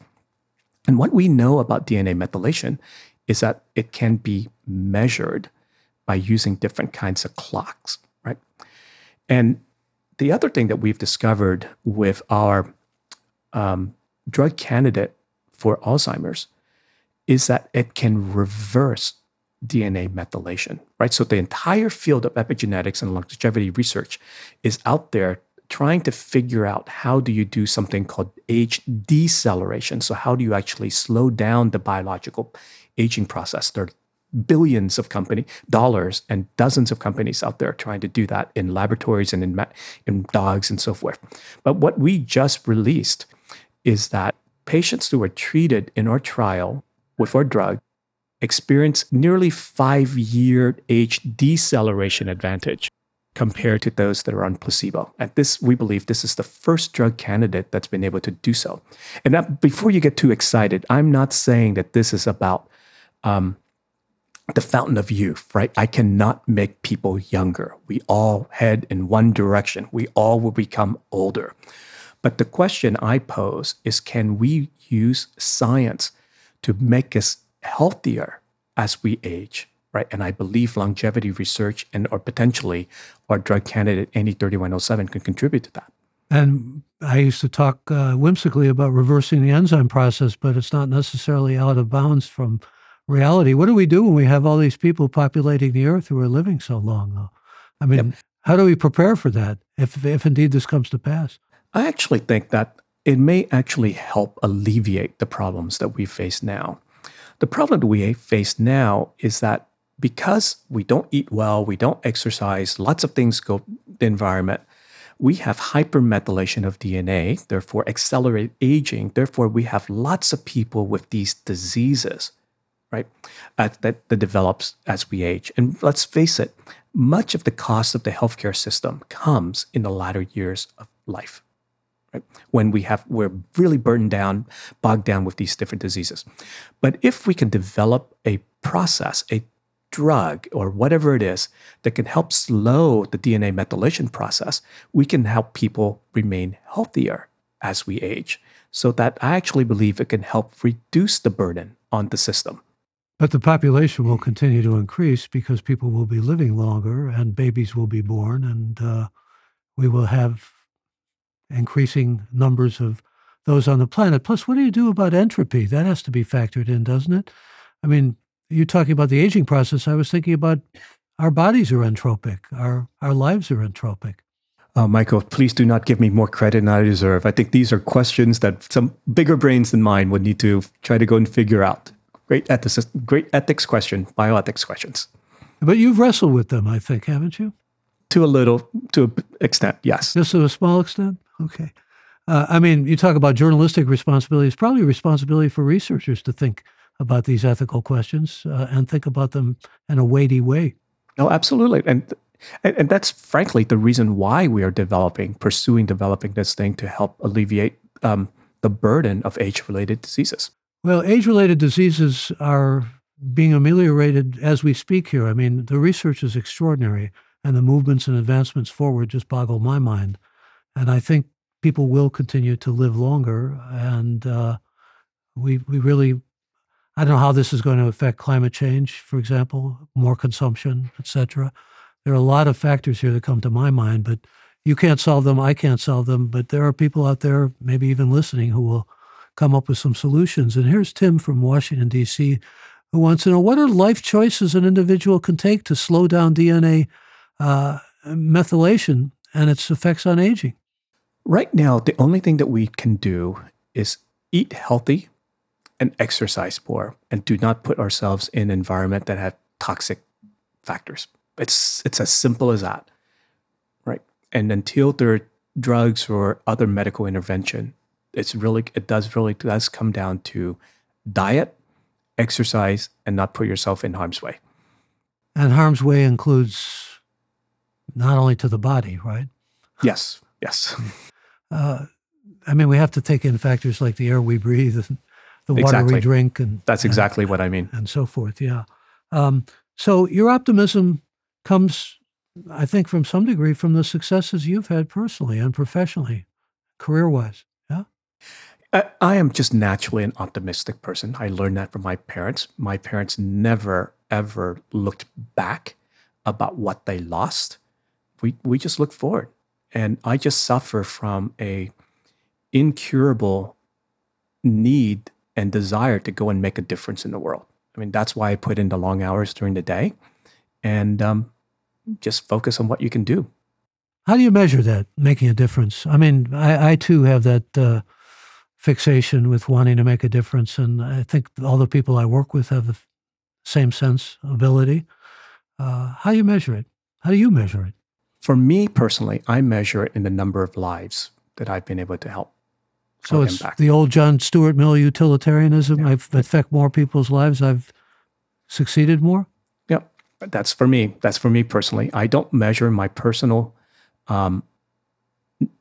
And what we know about DNA methylation is that it can be measured by using different kinds of clocks, right? And the other thing that we've discovered with our um, drug candidate for Alzheimer's is that it can reverse DNA methylation, right? So the entire field of epigenetics and longevity research is out there trying to figure out how do you do something called age deceleration. So how do you actually slow down the biological aging process? There are billions of company dollars and dozens of companies out there trying to do that in laboratories and in, in dogs and so forth. But what we just released is that patients who were treated in our trial with our drug experience nearly five year age deceleration advantage compared to those that are on placebo. And this, we believe, this is the first drug candidate that's been able to do so. And that, before you get too excited, I'm not saying that this is about um, the fountain of youth, right? I cannot make people younger. We all head in one direction. We all will become older. But the question I pose is can we use science to make us healthier as we age? Right. And I believe longevity research and or potentially our drug candidate NE3107 can contribute to that. And I used to talk uh, whimsically about reversing the enzyme process, but it's not necessarily out of bounds from reality. What do we do when we have all these people populating the earth who are living so long, though? I mean, yep. how do we prepare for that if, if indeed this comes to pass? I actually think that it may actually help alleviate the problems that we face now. The problem that we face now is that because we don't eat well, we don't exercise, lots of things go the environment. We have hypermethylation of DNA, therefore accelerated aging. Therefore, we have lots of people with these diseases, right? That, that develops as we age. And let's face it, much of the cost of the healthcare system comes in the latter years of life right? When we have we're really burdened down, bogged down with these different diseases. But if we can develop a process, a drug or whatever it is that can help slow the DNA methylation process, we can help people remain healthier as we age. So that I actually believe it can help reduce the burden on the system. But the population will continue to increase because people will be living longer and babies will be born, and uh, we will have increasing numbers of those on the planet. Plus, what do you do about entropy? That has to be factored in, doesn't it? I mean, you're talking about the aging process, I was thinking about our bodies are entropic, our, our lives are entropic. Uh, Michael, please do not give me more credit than I deserve. I think these are questions that some bigger brains than mine would need to try to go and figure out. Great ethics, great ethics question, bioethics questions. But you've wrestled with them, I think, haven't you? To a little, to an extent, yes. Just to a small extent? Okay. Uh, I mean, you talk about journalistic responsibility. It's probably a responsibility for researchers to think about these ethical questions uh, and think about them in a weighty way. No, absolutely. And, and, and that's frankly the reason why we are developing, pursuing developing this thing to help alleviate um, the burden of age related diseases. Well, age related diseases are being ameliorated as we speak here. I mean, the research is extraordinary, and the movements and advancements forward just boggle my mind. And I think people will continue to live longer, and uh, we we really I don't know how this is going to affect climate change, for example, more consumption, et cetera. There are a lot of factors here that come to my mind, but you can't solve them. I can't solve them. But there are people out there, maybe even listening, who will come up with some solutions. And here's Tim from Washington, D.C., who wants to know what are life choices an individual can take to slow down DNA uh, methylation and its effects on aging? Right now, the only thing that we can do is eat healthy and exercise more and do not put ourselves in an environment that have toxic factors. It's it's as simple as that. Right. And until there are drugs or other medical intervention, it's really it does really does come down to diet, exercise, and not put yourself in harm's way. And harm's way includes not only to the body, right? Yes. Yes. Uh, I mean, we have to take in factors like the air we breathe and the water Exactly. we drink, and That's exactly what I mean. and so forth. Yeah. Um, so your optimism comes, I think, from some degree from the successes you've had personally and professionally, career wise. Yeah. I, am just naturally an optimistic person. I learned that from my parents. My parents never ever looked back about what they lost. We we just look forward. And I just suffer from a incurable need and desire to go and make a difference in the world. I mean, that's why I put in the long hours during the day and um, just focus on what you can do. How do you measure that, making a difference? I mean, I, I too have that uh, fixation with wanting to make a difference. And I think all the people I work with have the same sense, ability. Uh, how do you measure it? How do you measure it? For me personally, I measure it in the number of lives that I've been able to help. So it's impact. the old John Stuart Mill utilitarianism. I've affect more people's lives. I've succeeded more. Yep. That's for me. That's for me personally. I don't measure my personal um,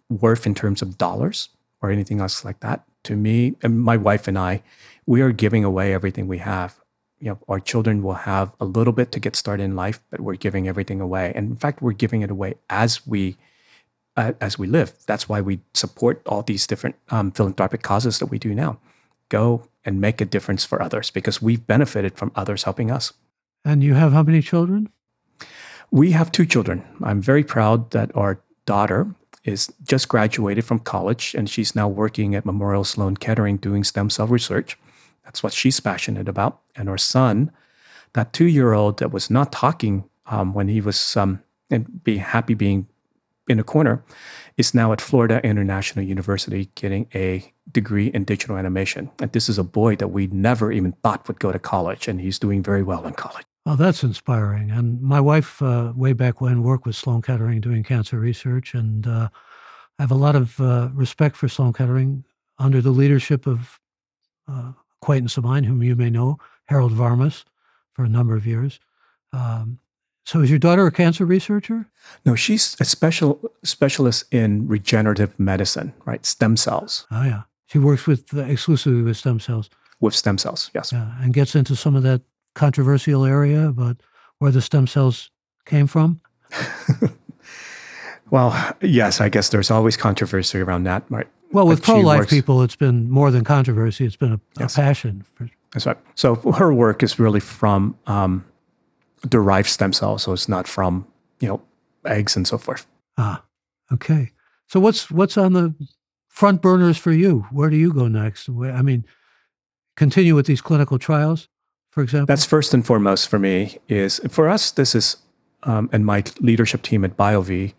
worth in terms of dollars or anything else like that. To me, and my wife and I, we are giving away everything we have. You know, our children will have a little bit to get started in life, but we're giving everything away. And in fact, we're giving it away as we uh, as we live. That's why we support all these different um, philanthropic causes that we do now. Go and make a difference for others because we've benefited from others helping us. And you have how many children? We have two children. I'm very proud that our daughter is just graduated from college and she's now working at Memorial Sloan Kettering doing stem cell research. That's what she's passionate about. And her son, that two year old that was not talking um, when he was um, and being happy being in a corner, is now at Florida International University getting a degree in digital animation. And this is a boy that we never even thought would go to college, and he's doing very well in college. Oh, that's inspiring. And my wife, uh, way back when, worked with Sloan Kettering doing cancer research. And uh, I have a lot of uh, respect for Sloan Kettering under the leadership of uh, acquaintance of mine, whom you may know, Harold Varmus, for a number of years. Um, so is your daughter a cancer researcher? No, she's a special specialist in regenerative medicine, right? Stem cells Oh, yeah. She works with uh, exclusively with stem cells with stem cells. Yes. yeah, and gets into some of that controversial area about where the stem cells came from. Well, yes, I guess there's always controversy around that, right? Well, with pro life people, it's been more than controversy, it's been a, Yes. a passion. For, That's right. So her work is really from um, derived stem cells, so it's not from you know eggs and so forth. ah, okay. So what's what's on the front burners for you? Where do you go next? I mean, continue with these clinical trials for example? That's first and foremost for me. Is for us, this is, um, and my leadership team at BioVie,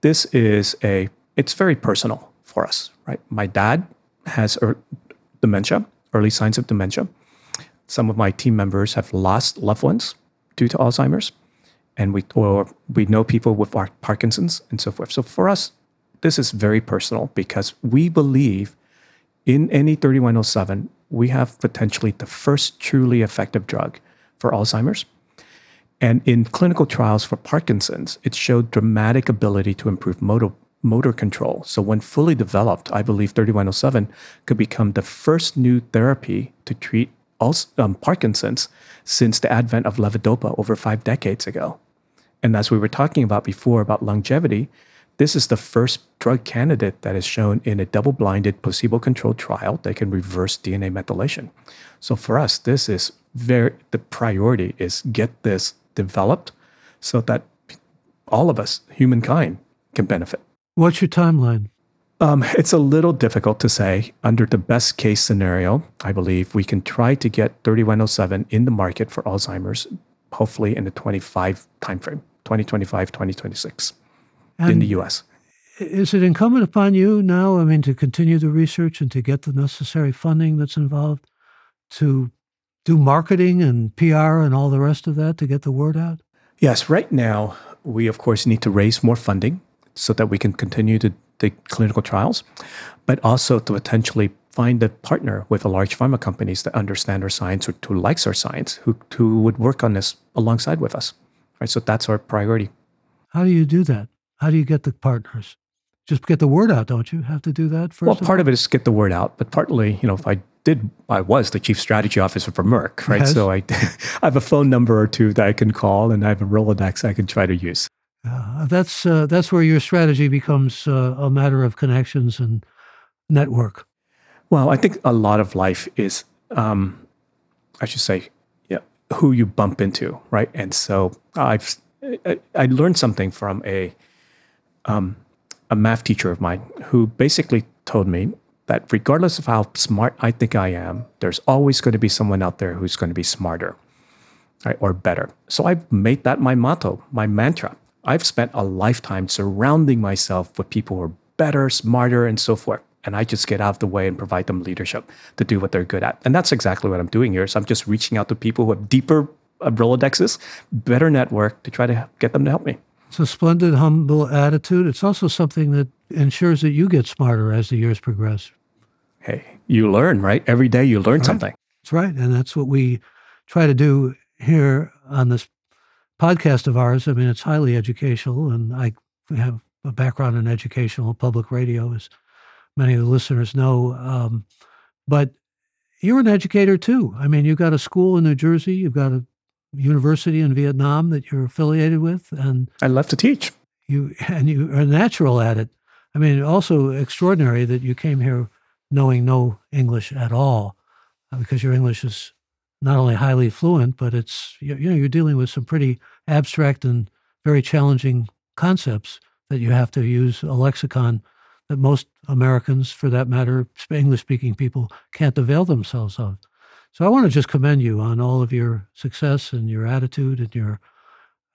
this is a. It's very personal for us, right? My dad has er, dementia, early signs of dementia. Some of my team members have lost loved ones due to Alzheimer's, and we or we know people with Parkinson's and so forth. So for us, this is very personal because we believe in NE3107 we have potentially the first truly effective drug for Alzheimer's. And in clinical trials for Parkinson's, it showed dramatic ability to improve motor, motor control. So, when fully developed, I believe 3107 could become the first new therapy to treat um, Parkinson's since the advent of levodopa over five decades ago. And as we were talking about before about longevity, this is the first drug candidate that is shown in a double blinded, placebo controlled trial that can reverse DNA methylation. So for us, this is very, the priority is get this developed so that all of us, humankind, can benefit. What's your timeline? Um, it's a little difficult to say. Under the best case scenario, I believe we can try to get 3107 in the market for Alzheimer's, hopefully in the 25 timeframe, 2025, 2026 and in the US. Is it incumbent upon you now, I mean, to continue the research and to get the necessary funding that's involved to do marketing and PR and all the rest of that to get the word out? Yes, right now, we of course need to raise more funding so that we can continue to the clinical trials, but also to potentially find a partner with a large pharma companies that understand our science or who likes our science, who, who would work on this alongside with us. Right. So that's our priority. How do you do that? How do you get the partners? Just get the word out, don't you? Have to do that first. Well, part of it is get the word out, but partly, you know, if I did, I was the chief strategy officer for Merck, right? Yes. So I, I have a phone number or two that I can call, and I have a Rolodex I can try to use. Uh, that's uh, that's where your strategy becomes uh, a matter of connections and network. Well, I think a lot of life is, um, I should say, yeah, who you bump into, right? And so I've I, I learned something from a um, a math teacher of mine who basically told me that regardless of how smart I think I am, there's always going to be someone out there who's going to be smarter right, or better. So I've made that my motto, my mantra. I've spent a lifetime surrounding myself with people who are better, smarter, and so forth. And I just get out of the way and provide them leadership to do what they're good at. And that's exactly what I'm doing here. So I'm just reaching out to people who have deeper uh, Rolodexes, better network to try to get them to help me. It's a splendid, humble attitude. It's also something that ensures that you get smarter as the years progress. Hey, you learn, right? Every day you learn right. something. That's right. And that's what we try to do here on this podcast of ours. I mean, it's highly educational, and I have a background in educational public radio, as many of the listeners know. Um, but you're an educator too. I mean, you've got a school in New Jersey, you've got a university in Vietnam that you're affiliated with, and I love to teach. You and you are natural at it. I mean, also extraordinary that you came here knowing no English at all, uh, because your English is not only highly fluent, but it's you know you're dealing with some pretty abstract and very challenging concepts that you have to use a lexicon that most Americans, for that matter, English-speaking people, can't avail themselves of. So I want to just commend you on all of your success and your attitude and your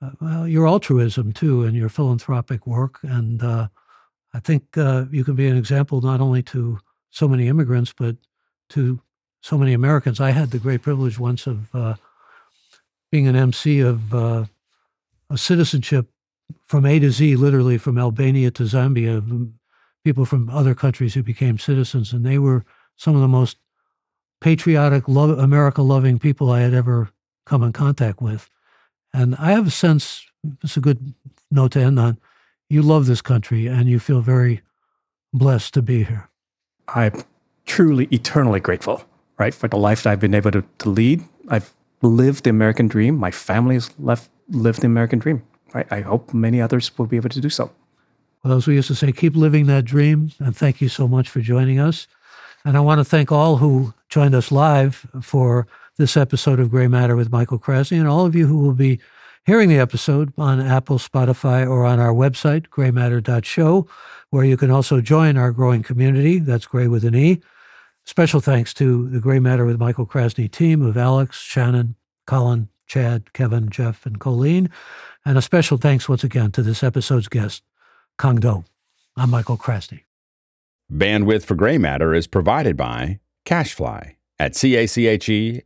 uh, well, your altruism too, and your philanthropic work. And uh, I think uh, you can be an example not only to so many immigrants, but to so many Americans. I had the great privilege once of uh, being an MC of uh, a citizenship from A to Z, literally from Albania to Zambia, people from other countries who became citizens, and they were some of the most patriotic, love, America loving people I had ever come in contact with. And I have a sense, it's a good note to end on, you love this country and you feel very blessed to be here. I'm truly eternally grateful, right, for the life that I've been able to, to lead. I've lived the American dream. My family has left, lived the American dream. Right? I hope many others will be able to do so. Well, as we used to say, keep living that dream. And thank you so much for joining us. And I want to thank all who joined us live for this episode of Gray Matter with Michael Krasny and all of you who will be hearing the episode on Apple, Spotify, or on our website, graymatter.show, where you can also join our growing community. That's gray with an E. Special thanks to the Gray Matter with Michael Krasny team of Alex, Shannon, Colin, Chad, Kevin, Jeff, and Colleen. And a special thanks once again to this episode's guest, Cuong Do. I'm Michael Krasny. Bandwidth for gray matter is provided by CacheFly at cachefly.com.